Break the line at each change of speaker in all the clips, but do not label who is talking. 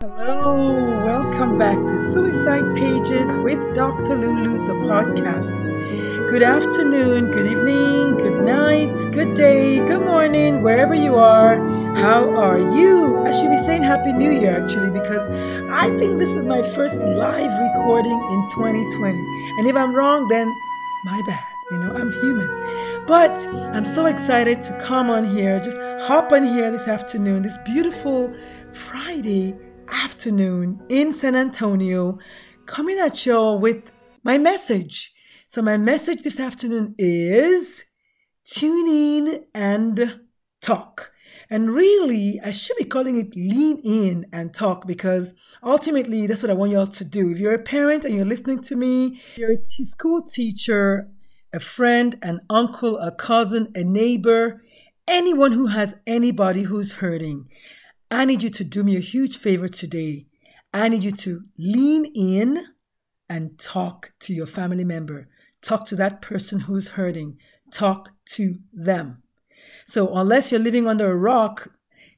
Hello, welcome back to Suicide Pages with Dr. Lulu, the podcast. Good afternoon, good evening, good night, good day, good morning, wherever you are. How are you? I should be saying Happy New Year actually because I think this is my first live recording in 2020. And if I'm wrong, then my bad. You know, I'm human. But I'm so excited to come on here, just hop on here this afternoon, this beautiful Friday afternoon in San Antonio, coming at you with my message. So, my message this afternoon is tune in and talk. And really, I should be calling it lean in and talk because ultimately that's what I want you all to do. If you're a parent and you're listening to me, you're a t- school teacher, a friend, an uncle, a cousin, a neighbor, anyone who has anybody who's hurting, I need you to do me a huge favor today. I need you to lean in and talk to your family member. Talk to that person who's hurting. Talk to them. So, unless you're living under a rock,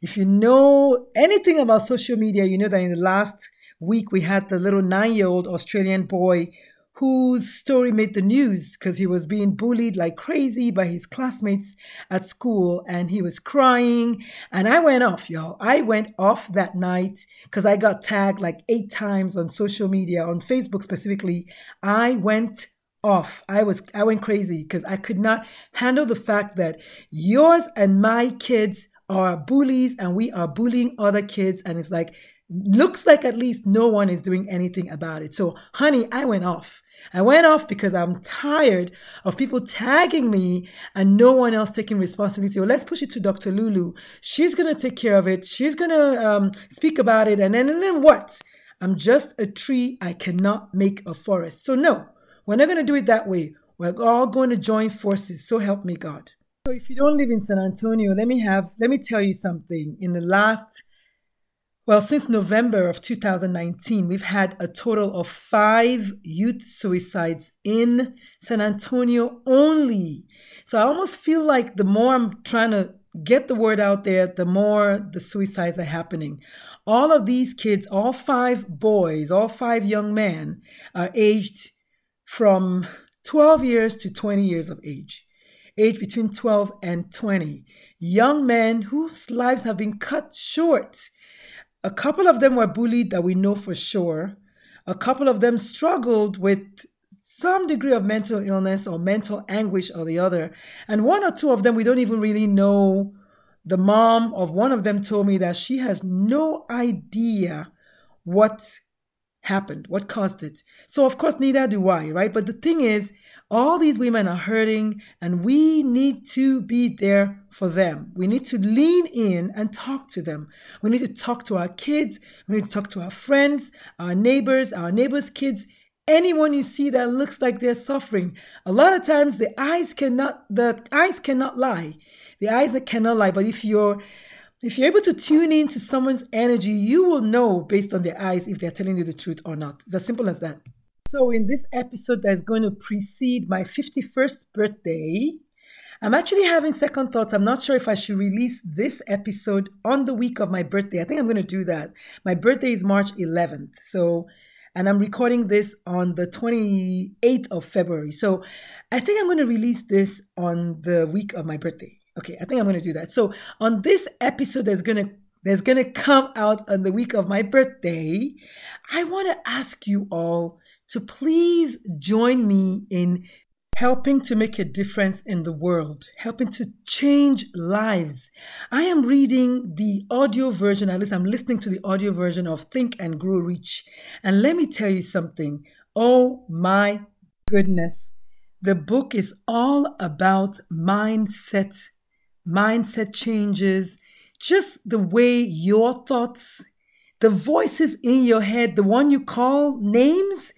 if you know anything about social media, you know that in the last week we had the little nine year old Australian boy whose story made the news because he was being bullied like crazy by his classmates at school and he was crying. And I went off, y'all. I went off that night because I got tagged like eight times on social media, on Facebook specifically. I went off. I was I went crazy because I could not handle the fact that yours and my kids are bullies and we are bullying other kids and it's like looks like at least no one is doing anything about it. So, honey, I went off. I went off because I'm tired of people tagging me and no one else taking responsibility. Well, let's push it to Dr. Lulu. She's going to take care of it. She's going to um, speak about it. And then, and then what? I'm just a tree. I cannot make a forest. So, no, we're not going to do it that way. We're all going to join forces. So help me God. So if you don't live in San Antonio, let me have let me tell you something. In the last well, since November of 2019, we've had a total of five youth suicides in San Antonio only. So I almost feel like the more I'm trying to get the word out there, the more the suicides are happening. All of these kids, all five boys, all five young men, are aged from 12 years to 20 years of age, age between 12 and 20. Young men whose lives have been cut short a couple of them were bullied that we know for sure. A couple of them struggled with some degree of mental illness or mental anguish or the other. And one or two of them, we don't even really know. The mom of one of them told me that she has no idea what happened, what caused it. So, of course, neither do I, right? But the thing is, all these women are hurting, and we need to be there for them. We need to lean in and talk to them. We need to talk to our kids. We need to talk to our friends, our neighbors, our neighbors' kids, anyone you see that looks like they're suffering. A lot of times the eyes cannot the eyes cannot lie. The eyes cannot lie. But if you're if you're able to tune in to someone's energy, you will know based on their eyes if they're telling you the truth or not. It's as simple as that. So, in this episode that's going to precede my 51st birthday, I'm actually having second thoughts. I'm not sure if I should release this episode on the week of my birthday. I think I'm going to do that. My birthday is March 11th. So, and I'm recording this on the 28th of February. So, I think I'm going to release this on the week of my birthday. Okay, I think I'm going to do that. So, on this episode that's going to that's going to come out on the week of my birthday, I want to ask you all to please join me in helping to make a difference in the world, helping to change lives. I am reading the audio version, at least I'm listening to the audio version of Think and Grow Rich. And let me tell you something. Oh my goodness. The book is all about mindset, mindset changes, just the way your thoughts, the voices in your head, the one you call names,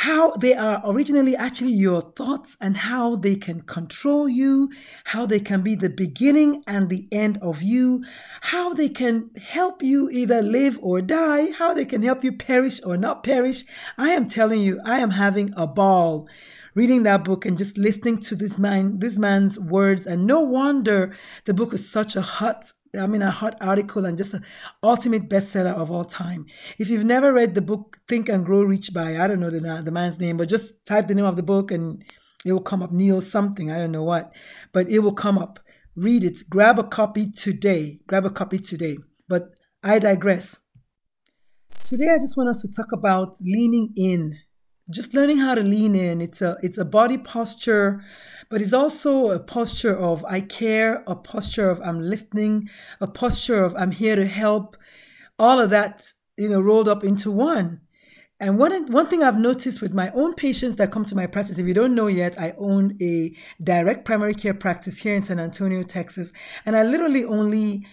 how they are originally actually your thoughts and how they can control you, how they can be the beginning and the end of you, how they can help you either live or die, how they can help you perish or not perish. I am telling you, I am having a ball reading that book and just listening to this man this man's words and no wonder the book is such a hot I mean, a hot article and just an ultimate bestseller of all time. If you've never read the book Think and Grow Rich by, I don't know the, the man's name, but just type the name of the book and it will come up. Neil something, I don't know what, but it will come up. Read it. Grab a copy today. Grab a copy today. But I digress. Today, I just want us to talk about leaning in just learning how to lean in. It's a it's a body posture but it's also a posture of i care a posture of i'm listening a posture of i'm here to help. All of that you know rolled up into one. And one one thing I've noticed with my own patients that come to my practice, if you don't know yet, I own a direct primary care practice here in San Antonio, Texas, and I literally only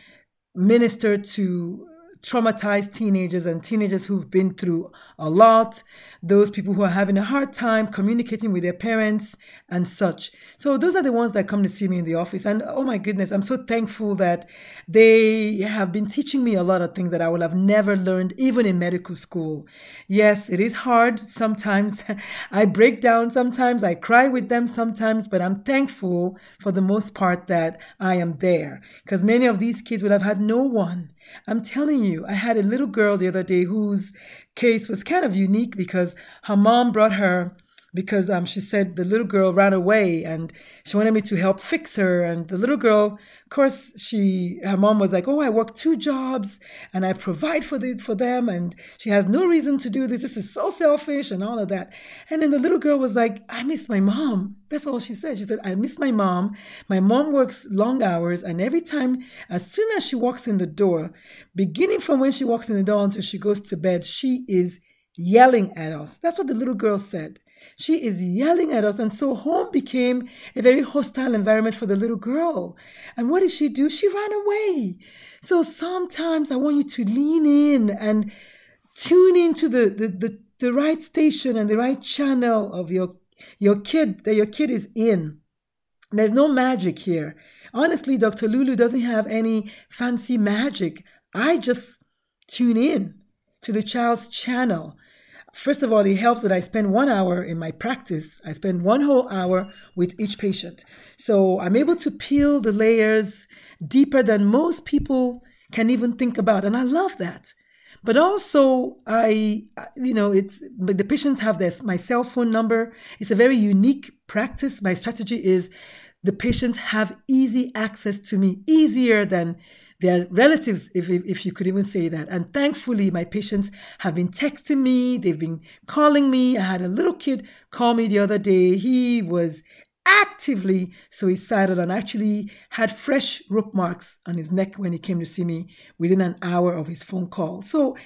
minister to traumatized teenagers and teenagers who've been through a lot, those people who are having a hard time communicating with their parents and such. So those are the ones that come to see me in the office. And oh my goodness, I'm so thankful that they have been teaching me a lot of things that I would have never learned even in medical school. Yes, it is hard sometimes. I break down sometimes, I cry with them sometimes, but I'm thankful for the most part that I am there because many of these kids would have had no one I'm telling you, I had a little girl the other day whose case was kind of unique because her mom brought her because um, she said the little girl ran away and she wanted me to help fix her. And the little girl, of course, she her mom was like, "Oh, I work two jobs and I provide for the for them, and she has no reason to do this. This is so selfish and all of that." And then the little girl was like, "I miss my mom." That's all she said. She said, "I miss my mom. My mom works long hours, and every time, as soon as she walks in the door, beginning from when she walks in the door until she goes to bed, she is." yelling at us. That's what the little girl said. She is yelling at us. And so home became a very hostile environment for the little girl. And what did she do? She ran away. So sometimes I want you to lean in and tune into the, the, the, the right station and the right channel of your, your kid that your kid is in. There's no magic here. Honestly, Dr. Lulu doesn't have any fancy magic. I just tune in to the child's channel First of all, it helps that I spend one hour in my practice. I spend one whole hour with each patient. So I'm able to peel the layers deeper than most people can even think about. And I love that. But also, I, you know, it's, but the patients have this, my cell phone number. It's a very unique practice. My strategy is the patients have easy access to me, easier than their relatives, if, if you could even say that. And thankfully, my patients have been texting me, they've been calling me. I had a little kid call me the other day. He was actively suicidal and actually had fresh rope marks on his neck when he came to see me within an hour of his phone call. So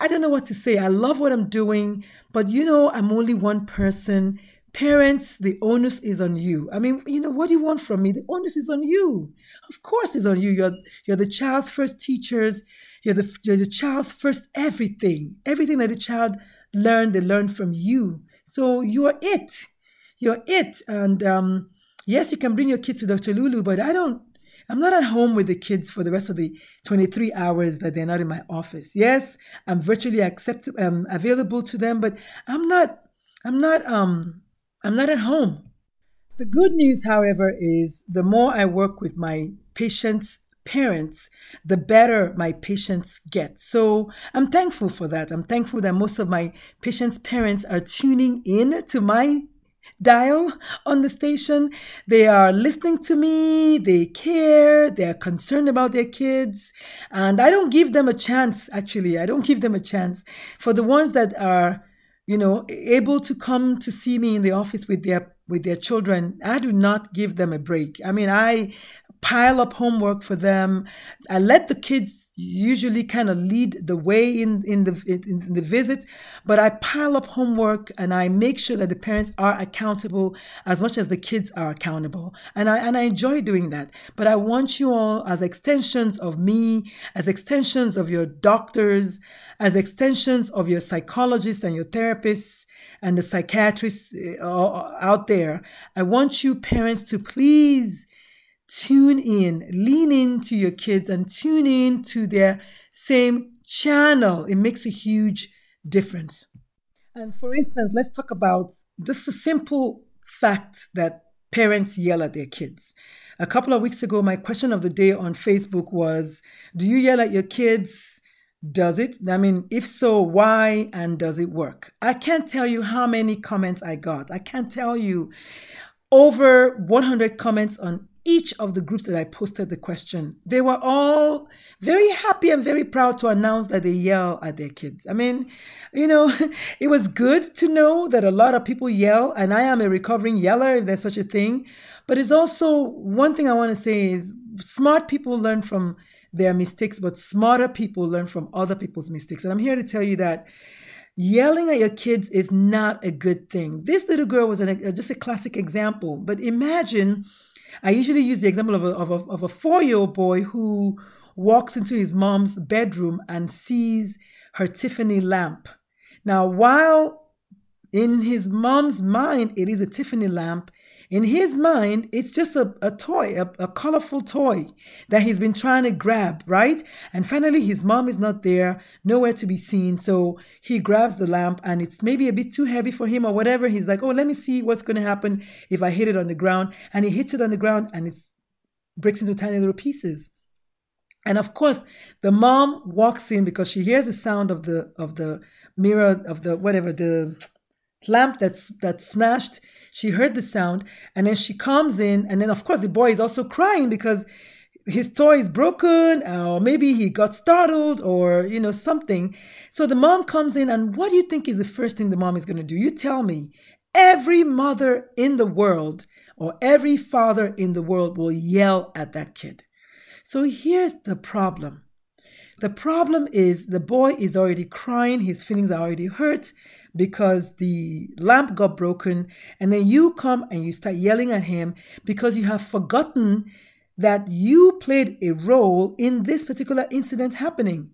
I don't know what to say. I love what I'm doing, but you know, I'm only one person Parents, the onus is on you. I mean, you know, what do you want from me? The onus is on you. Of course, it's on you. You're you're the child's first teachers. You're the you're the child's first everything. Everything that the child learned, they learn from you. So you're it. You're it. And um, yes, you can bring your kids to Dr. Lulu, but I don't. I'm not at home with the kids for the rest of the 23 hours that they're not in my office. Yes, I'm virtually accept um, available to them, but I'm not. I'm not um I'm not at home. The good news, however, is the more I work with my patients' parents, the better my patients get. So I'm thankful for that. I'm thankful that most of my patients' parents are tuning in to my dial on the station. They are listening to me, they care, they're concerned about their kids. And I don't give them a chance, actually. I don't give them a chance. For the ones that are you know, able to come to see me in the office with their with their children, I do not give them a break. I mean, I pile up homework for them. I let the kids usually kind of lead the way in, in the in the visits, but I pile up homework and I make sure that the parents are accountable as much as the kids are accountable. And I and I enjoy doing that. But I want you all as extensions of me, as extensions of your doctors, as extensions of your psychologists and your therapists and the psychiatrists uh, out there. I want you parents to please tune in, lean into your kids and tune in to their same channel. It makes a huge difference. And for instance, let's talk about just a simple fact that parents yell at their kids. A couple of weeks ago, my question of the day on Facebook was Do you yell at your kids? Does it? I mean, if so, why and does it work? I can't tell you how many comments I got. I can't tell you over 100 comments on each of the groups that I posted the question, they were all very happy and very proud to announce that they yell at their kids. I mean, you know, it was good to know that a lot of people yell, and I am a recovering yeller if there's such a thing. But it's also one thing I want to say is smart people learn from their mistakes, but smarter people learn from other people's mistakes. And I'm here to tell you that yelling at your kids is not a good thing. This little girl was an, just a classic example, but imagine I usually use the example of a, of a, of a four year old boy who walks into his mom's bedroom and sees her Tiffany lamp. Now, while in his mom's mind it is a Tiffany lamp, in his mind, it's just a, a toy, a, a colorful toy that he's been trying to grab, right? And finally, his mom is not there, nowhere to be seen. So he grabs the lamp and it's maybe a bit too heavy for him or whatever. He's like, oh, let me see what's going to happen if I hit it on the ground. And he hits it on the ground and it breaks into tiny little pieces. And of course, the mom walks in because she hears the sound of the of the mirror of the whatever the lamp that's that's smashed she heard the sound, and then she comes in, and then of course the boy is also crying because his toy is broken, or maybe he got startled, or you know something. So the mom comes in, and what do you think is the first thing the mom is going to do? You tell me. Every mother in the world or every father in the world will yell at that kid. So here's the problem. The problem is the boy is already crying, his feelings are already hurt, because the lamp got broken, and then you come and you start yelling at him because you have forgotten that you played a role in this particular incident happening.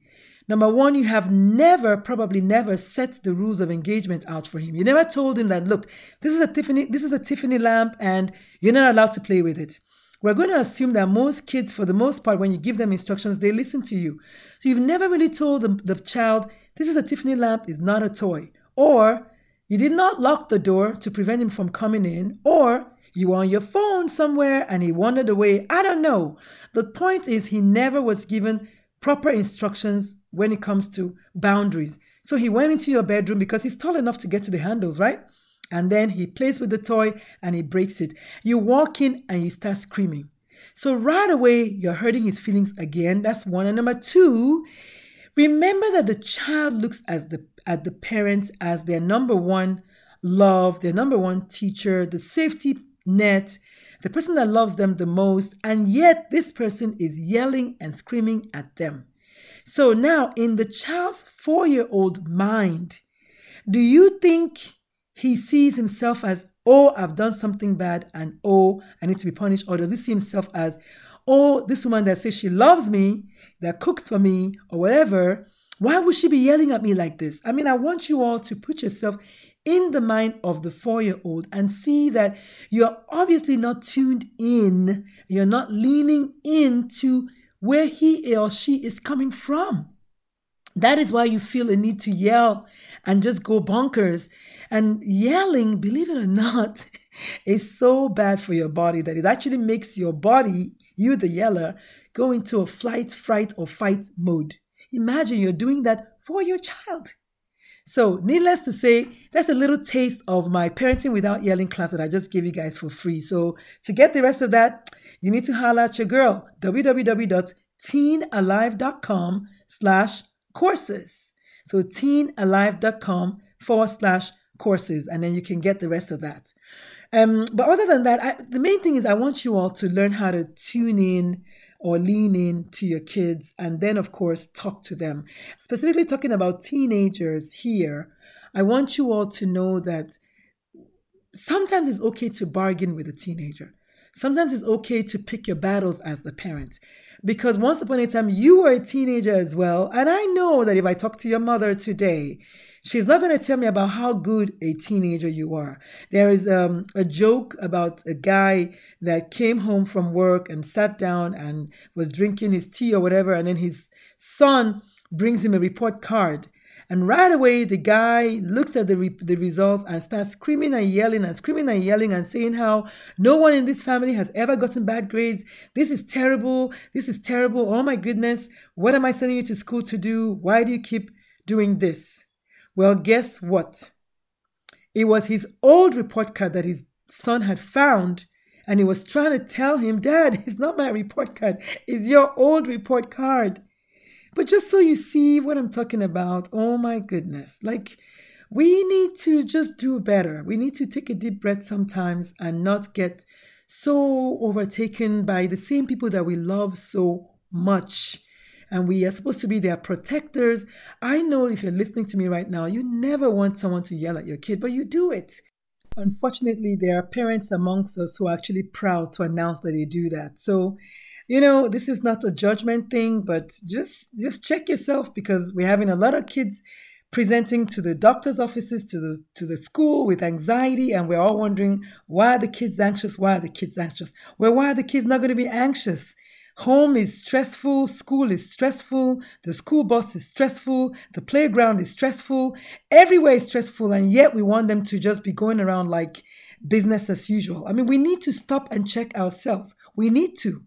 Number one, you have never, probably never set the rules of engagement out for him. You never told him that, look, this is a Tiffany, this is a Tiffany lamp, and you're not allowed to play with it. We're going to assume that most kids, for the most part, when you give them instructions, they listen to you. So you've never really told the, the child, this is a Tiffany lamp, it's not a toy. Or you did not lock the door to prevent him from coming in, or you were on your phone somewhere and he wandered away. I don't know. The point is, he never was given proper instructions when it comes to boundaries. So he went into your bedroom because he's tall enough to get to the handles, right? And then he plays with the toy and he breaks it. You walk in and you start screaming. So right away, you're hurting his feelings again. That's one. And number two, remember that the child looks as the at the parents as their number one love, their number one teacher, the safety net, the person that loves them the most, and yet this person is yelling and screaming at them. So now, in the child's four year old mind, do you think he sees himself as, oh, I've done something bad and oh, I need to be punished? Or does he see himself as, oh, this woman that says she loves me, that cooks for me, or whatever, why would she be yelling at me like this? I mean, I want you all to put yourself in the mind of the four year old and see that you're obviously not tuned in, you're not leaning into where he or she is coming from. That is why you feel a need to yell and just go bonkers. And yelling, believe it or not, is so bad for your body that it actually makes your body, you the yeller, go into a flight, fright, or fight mode. Imagine you're doing that for your child. So, needless to say, that's a little taste of my parenting without yelling class that I just gave you guys for free. So, to get the rest of that, you need to holler at your girl www.teenalive.com slash courses. So, teenalive.com forward slash courses, and then you can get the rest of that. Um, but other than that, I, the main thing is I want you all to learn how to tune in or lean in to your kids and then, of course, talk to them. Specifically, talking about teenagers here, I want you all to know that sometimes it's okay to bargain with a teenager. Sometimes it's okay to pick your battles as the parent. Because once upon a time, you were a teenager as well. And I know that if I talk to your mother today, she's not going to tell me about how good a teenager you are. There is um, a joke about a guy that came home from work and sat down and was drinking his tea or whatever. And then his son brings him a report card and right away, the guy looks at the, re- the results and starts screaming and yelling and screaming and yelling and saying how no one in this family has ever gotten bad grades. This is terrible. This is terrible. Oh my goodness. What am I sending you to school to do? Why do you keep doing this? Well, guess what? It was his old report card that his son had found and he was trying to tell him, Dad, it's not my report card, it's your old report card. But just so you see what I'm talking about, oh my goodness, like we need to just do better. We need to take a deep breath sometimes and not get so overtaken by the same people that we love so much. And we are supposed to be their protectors. I know if you're listening to me right now, you never want someone to yell at your kid, but you do it. Unfortunately, there are parents amongst us who are actually proud to announce that they do that. So you know this is not a judgment thing but just just check yourself because we're having a lot of kids presenting to the doctor's offices to the to the school with anxiety and we're all wondering why are the kids anxious why are the kids anxious well why are the kids not going to be anxious home is stressful school is stressful the school bus is stressful the playground is stressful. Everywhere is stressful and yet we want them to just be going around like business as usual. I mean we need to stop and check ourselves. We need to.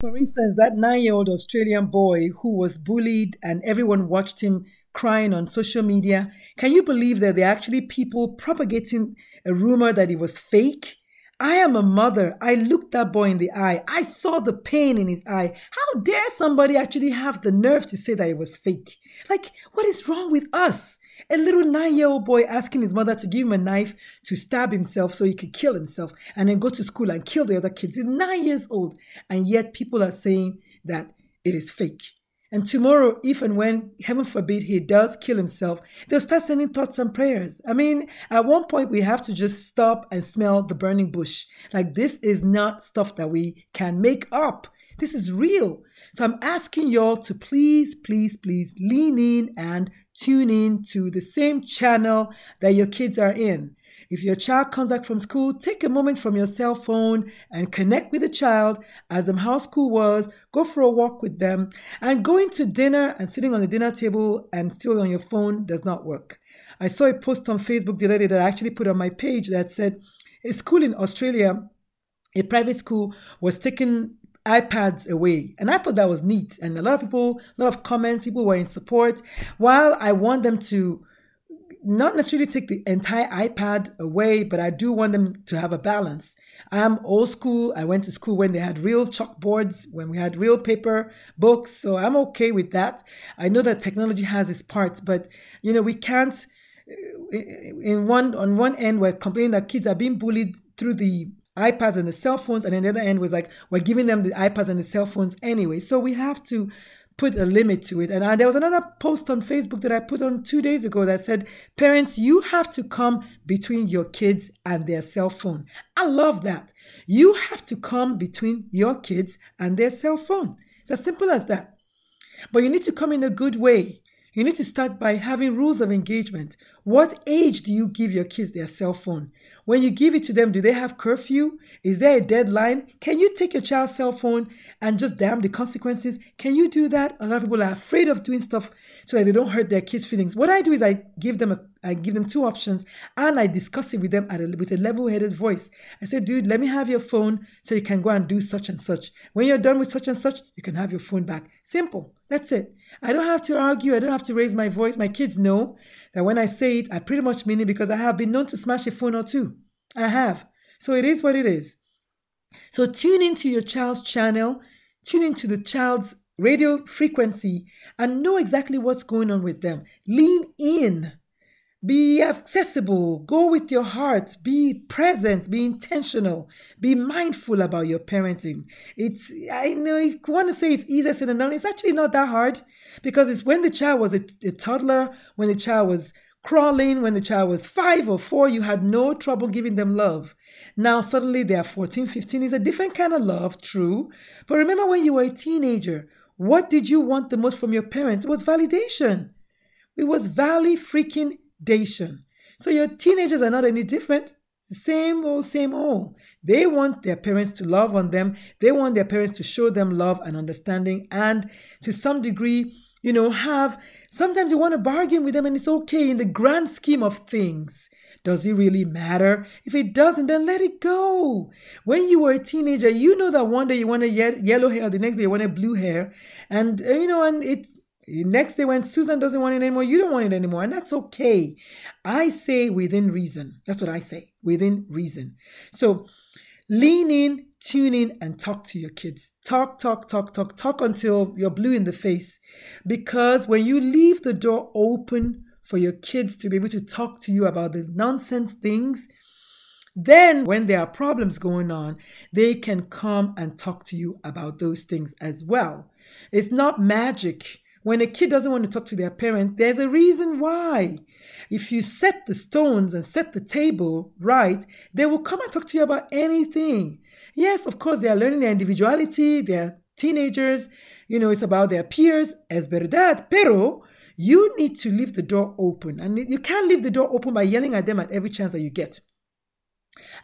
For instance, that nine year old Australian boy who was bullied and everyone watched him crying on social media, can you believe that there are actually people propagating a rumor that it was fake? I am a mother. I looked that boy in the eye. I saw the pain in his eye. How dare somebody actually have the nerve to say that it was fake? Like, what is wrong with us? A little nine year old boy asking his mother to give him a knife to stab himself so he could kill himself and then go to school and kill the other kids. He's nine years old. And yet people are saying that it is fake. And tomorrow, if and when, heaven forbid, he does kill himself, they'll start sending thoughts and prayers. I mean, at one point, we have to just stop and smell the burning bush. Like, this is not stuff that we can make up. This is real. So I'm asking y'all to please, please, please lean in and tune in to the same channel that your kids are in. If your child comes back from school, take a moment from your cell phone and connect with the child, as them how school was, go for a walk with them, and going to dinner and sitting on the dinner table and still on your phone does not work. I saw a post on Facebook the other day that I actually put on my page that said a school in Australia, a private school, was taking iPads away. And I thought that was neat. And a lot of people, a lot of comments, people were in support. While I want them to not necessarily take the entire iPad away, but I do want them to have a balance. I'm old school. I went to school when they had real chalkboards, when we had real paper books. So I'm okay with that. I know that technology has its parts, but you know, we can't uh, in one on one end we're complaining that kids are being bullied through the iPads and the cell phones, and on the other end was like we're giving them the iPads and the cell phones anyway. So we have to put a limit to it. And there was another post on Facebook that I put on two days ago that said, Parents, you have to come between your kids and their cell phone. I love that. You have to come between your kids and their cell phone. It's as simple as that. But you need to come in a good way. You need to start by having rules of engagement. What age do you give your kids their cell phone? When you give it to them, do they have curfew? Is there a deadline? Can you take your child's cell phone and just damn the consequences? Can you do that? A lot of people are afraid of doing stuff so that they don't hurt their kids' feelings. What I do is I give them a, I give them two options and I discuss it with them a, with a level-headed voice. I say, dude, let me have your phone so you can go and do such and such. When you're done with such and such, you can have your phone back. Simple. That's it. I don't have to argue. I don't have to raise my voice. My kids know that when I say it, I pretty much mean it because I have been known to smash a phone or two. I have. So it is what it is. So tune into your child's channel, tune into the child's radio frequency, and know exactly what's going on with them. Lean in. Be accessible. Go with your heart. Be present. Be intentional. Be mindful about your parenting. It's, I know you want to say it's easier said than done. It's actually not that hard because it's when the child was a, a toddler, when the child was crawling, when the child was five or four, you had no trouble giving them love. Now suddenly they are 14, 15. It's a different kind of love, true. But remember when you were a teenager, what did you want the most from your parents? It was validation. It was valley freaking dation. So your teenagers are not any different. Same old, same old. They want their parents to love on them. They want their parents to show them love and understanding, and to some degree, you know, have. Sometimes you want to bargain with them, and it's okay in the grand scheme of things. Does it really matter? If it doesn't, then let it go. When you were a teenager, you know that one day you wanted yellow hair, the next day you wanted blue hair, and uh, you know, and it Next day, when Susan doesn't want it anymore, you don't want it anymore, and that's okay. I say within reason. That's what I say within reason. So lean in, tune in, and talk to your kids. Talk, talk, talk, talk, talk until you're blue in the face. Because when you leave the door open for your kids to be able to talk to you about the nonsense things, then when there are problems going on, they can come and talk to you about those things as well. It's not magic when a kid doesn't want to talk to their parent, there's a reason why. If you set the stones and set the table right, they will come and talk to you about anything. Yes, of course, they are learning their individuality, they're teenagers, you know, it's about their peers, es verdad, pero you need to leave the door open. And you can't leave the door open by yelling at them at every chance that you get.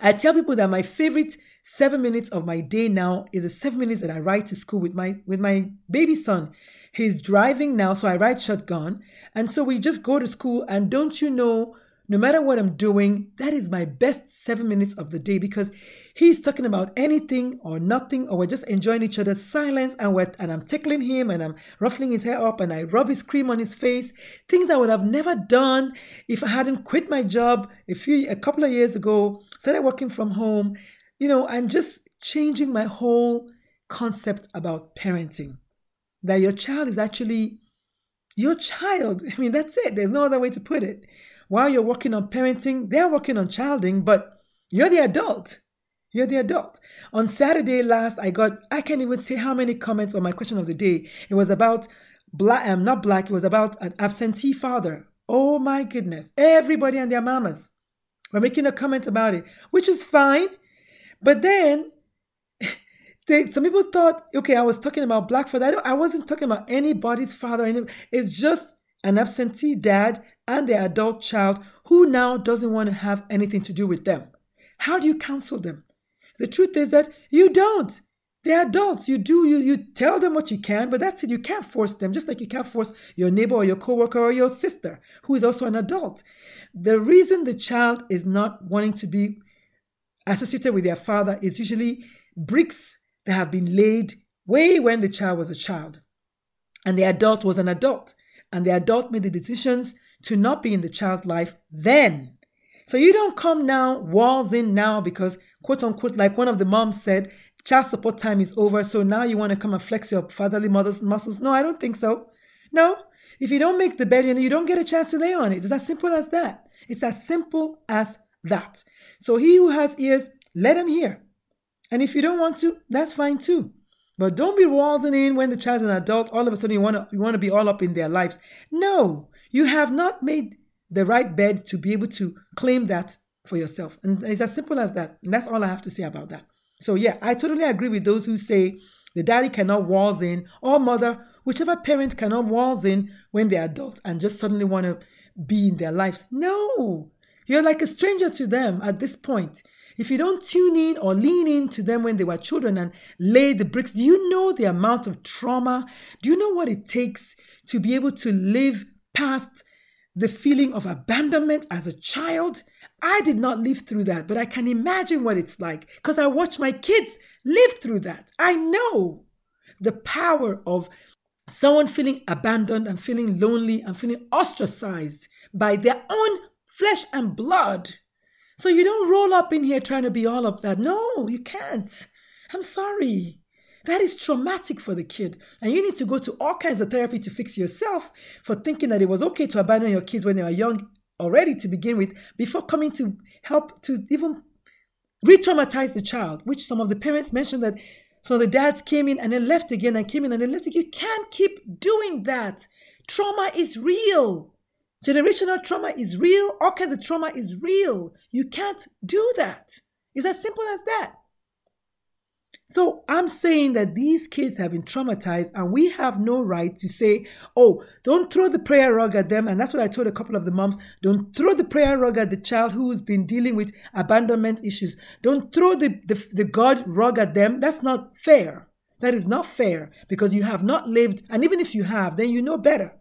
I tell people that my favorite seven minutes of my day now is the seven minutes that I ride to school with my with my baby son. He's driving now, so I ride shotgun. And so we just go to school. And don't you know, no matter what I'm doing, that is my best seven minutes of the day because he's talking about anything or nothing, or we're just enjoying each other's silence. And, we're, and I'm tickling him and I'm ruffling his hair up and I rub his cream on his face. Things I would have never done if I hadn't quit my job a few, a couple of years ago, started working from home, you know, and just changing my whole concept about parenting that your child is actually your child. I mean, that's it. There's no other way to put it. While you're working on parenting, they're working on childing, but you're the adult. You're the adult. On Saturday last, I got, I can't even say how many comments on my question of the day. It was about black, um, not black, it was about an absentee father. Oh my goodness. Everybody and their mamas were making a comment about it, which is fine. But then they, some people thought, okay, I was talking about black father. I, I wasn't talking about anybody's father. It's just an absentee dad and their adult child who now doesn't want to have anything to do with them. How do you counsel them? The truth is that you don't. They're adults. You do, you, you tell them what you can, but that's it. You can't force them, just like you can't force your neighbor or your coworker or your sister, who is also an adult. The reason the child is not wanting to be associated with their father is usually bricks that have been laid way when the child was a child. And the adult was an adult. And the adult made the decisions to not be in the child's life then. So you don't come now, walls in now, because quote unquote, like one of the moms said, child support time is over. So now you want to come and flex your fatherly mother's muscles. No, I don't think so. No. If you don't make the bed, you don't get a chance to lay on it. It's as simple as that. It's as simple as that. So he who has ears, let him hear. And if you don't want to, that's fine too. But don't be waltzing in when the child's an adult. All of a sudden, you want to you want to be all up in their lives. No, you have not made the right bed to be able to claim that for yourself. And it's as simple as that. And that's all I have to say about that. So yeah, I totally agree with those who say the daddy cannot waltz in or mother, whichever parent cannot waltz in when they're adults and just suddenly want to be in their lives. No, you're like a stranger to them at this point. If you don't tune in or lean in to them when they were children and lay the bricks, do you know the amount of trauma? Do you know what it takes to be able to live past the feeling of abandonment as a child? I did not live through that, but I can imagine what it's like because I watch my kids live through that. I know the power of someone feeling abandoned and feeling lonely and feeling ostracized by their own flesh and blood. So you don't roll up in here trying to be all of that. No, you can't. I'm sorry. That is traumatic for the kid. And you need to go to all kinds of therapy to fix yourself for thinking that it was okay to abandon your kids when they were young already to begin with before coming to help to even re-traumatize the child, which some of the parents mentioned that some of the dads came in and then left again and came in and then left again. You can't keep doing that. Trauma is real. Generational trauma is real. All kinds of trauma is real. You can't do that. It's as simple as that. So I'm saying that these kids have been traumatized, and we have no right to say, oh, don't throw the prayer rug at them. And that's what I told a couple of the moms. Don't throw the prayer rug at the child who's been dealing with abandonment issues. Don't throw the, the, the God rug at them. That's not fair. That is not fair because you have not lived, and even if you have, then you know better.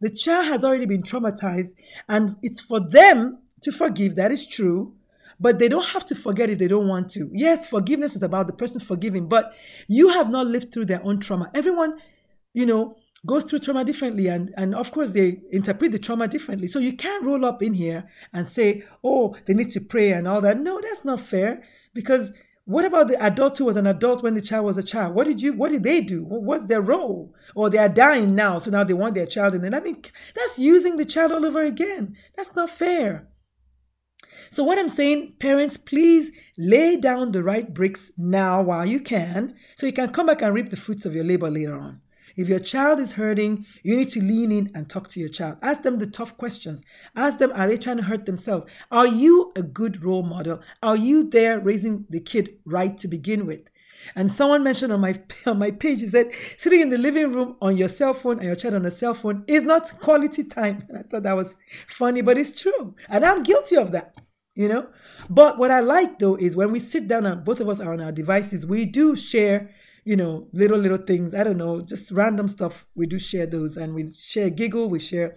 The child has already been traumatized, and it's for them to forgive. That is true. But they don't have to forget if they don't want to. Yes, forgiveness is about the person forgiving, but you have not lived through their own trauma. Everyone, you know, goes through trauma differently and and of course they interpret the trauma differently so you can't roll up in here and say oh they need to pray and all that no that's not fair because what about the adult who was an adult when the child was a child? What did you what did they do? What's their role? Or they are dying now so now they want their child in it. I mean that's using the child all over again. That's not fair. So, what I'm saying, parents, please lay down the right bricks now while you can, so you can come back and reap the fruits of your labor later on. If your child is hurting, you need to lean in and talk to your child. Ask them the tough questions. Ask them, are they trying to hurt themselves? Are you a good role model? Are you there raising the kid right to begin with? And someone mentioned on my on my page, he said, sitting in the living room on your cell phone and your child on a cell phone is not quality time. I thought that was funny, but it's true. And I'm guilty of that you know but what i like though is when we sit down and both of us are on our devices we do share you know little little things i don't know just random stuff we do share those and we share giggle we share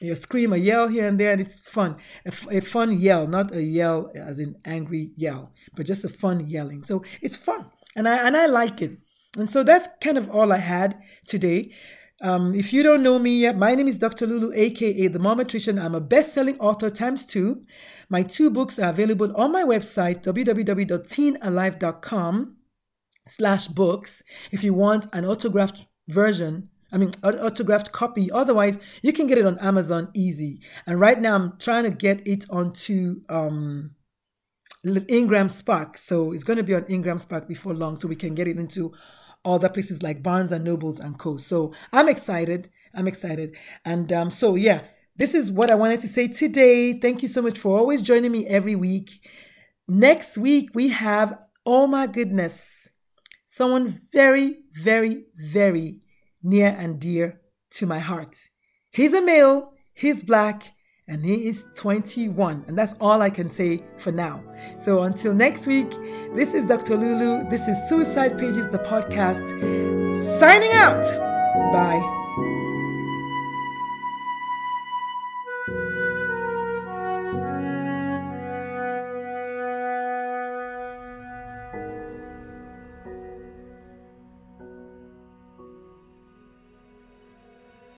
a scream a yell here and there and it's fun a, fun yell not a yell as in angry yell but just a fun yelling so it's fun and i and i like it and so that's kind of all i had today um, if you don't know me yet, my name is Dr. Lulu, aka The Mom Momatrician. I'm a best selling author times two. My two books are available on my website, www.teenalive.com slash books. If you want an autographed version, I mean, autographed copy. Otherwise, you can get it on Amazon easy. And right now, I'm trying to get it onto um, Ingram Spark. So it's going to be on Ingram Spark before long, so we can get it into other places like Barnes and Nobles and Co. So I'm excited. I'm excited. And um, so, yeah, this is what I wanted to say today. Thank you so much for always joining me every week. Next week, we have, oh my goodness, someone very, very, very near and dear to my heart. He's a male, he's black, and he is 21. And that's all I can say for now. So until next week, this is Dr. Lulu. This is Suicide Pages, the podcast. Signing out. Bye.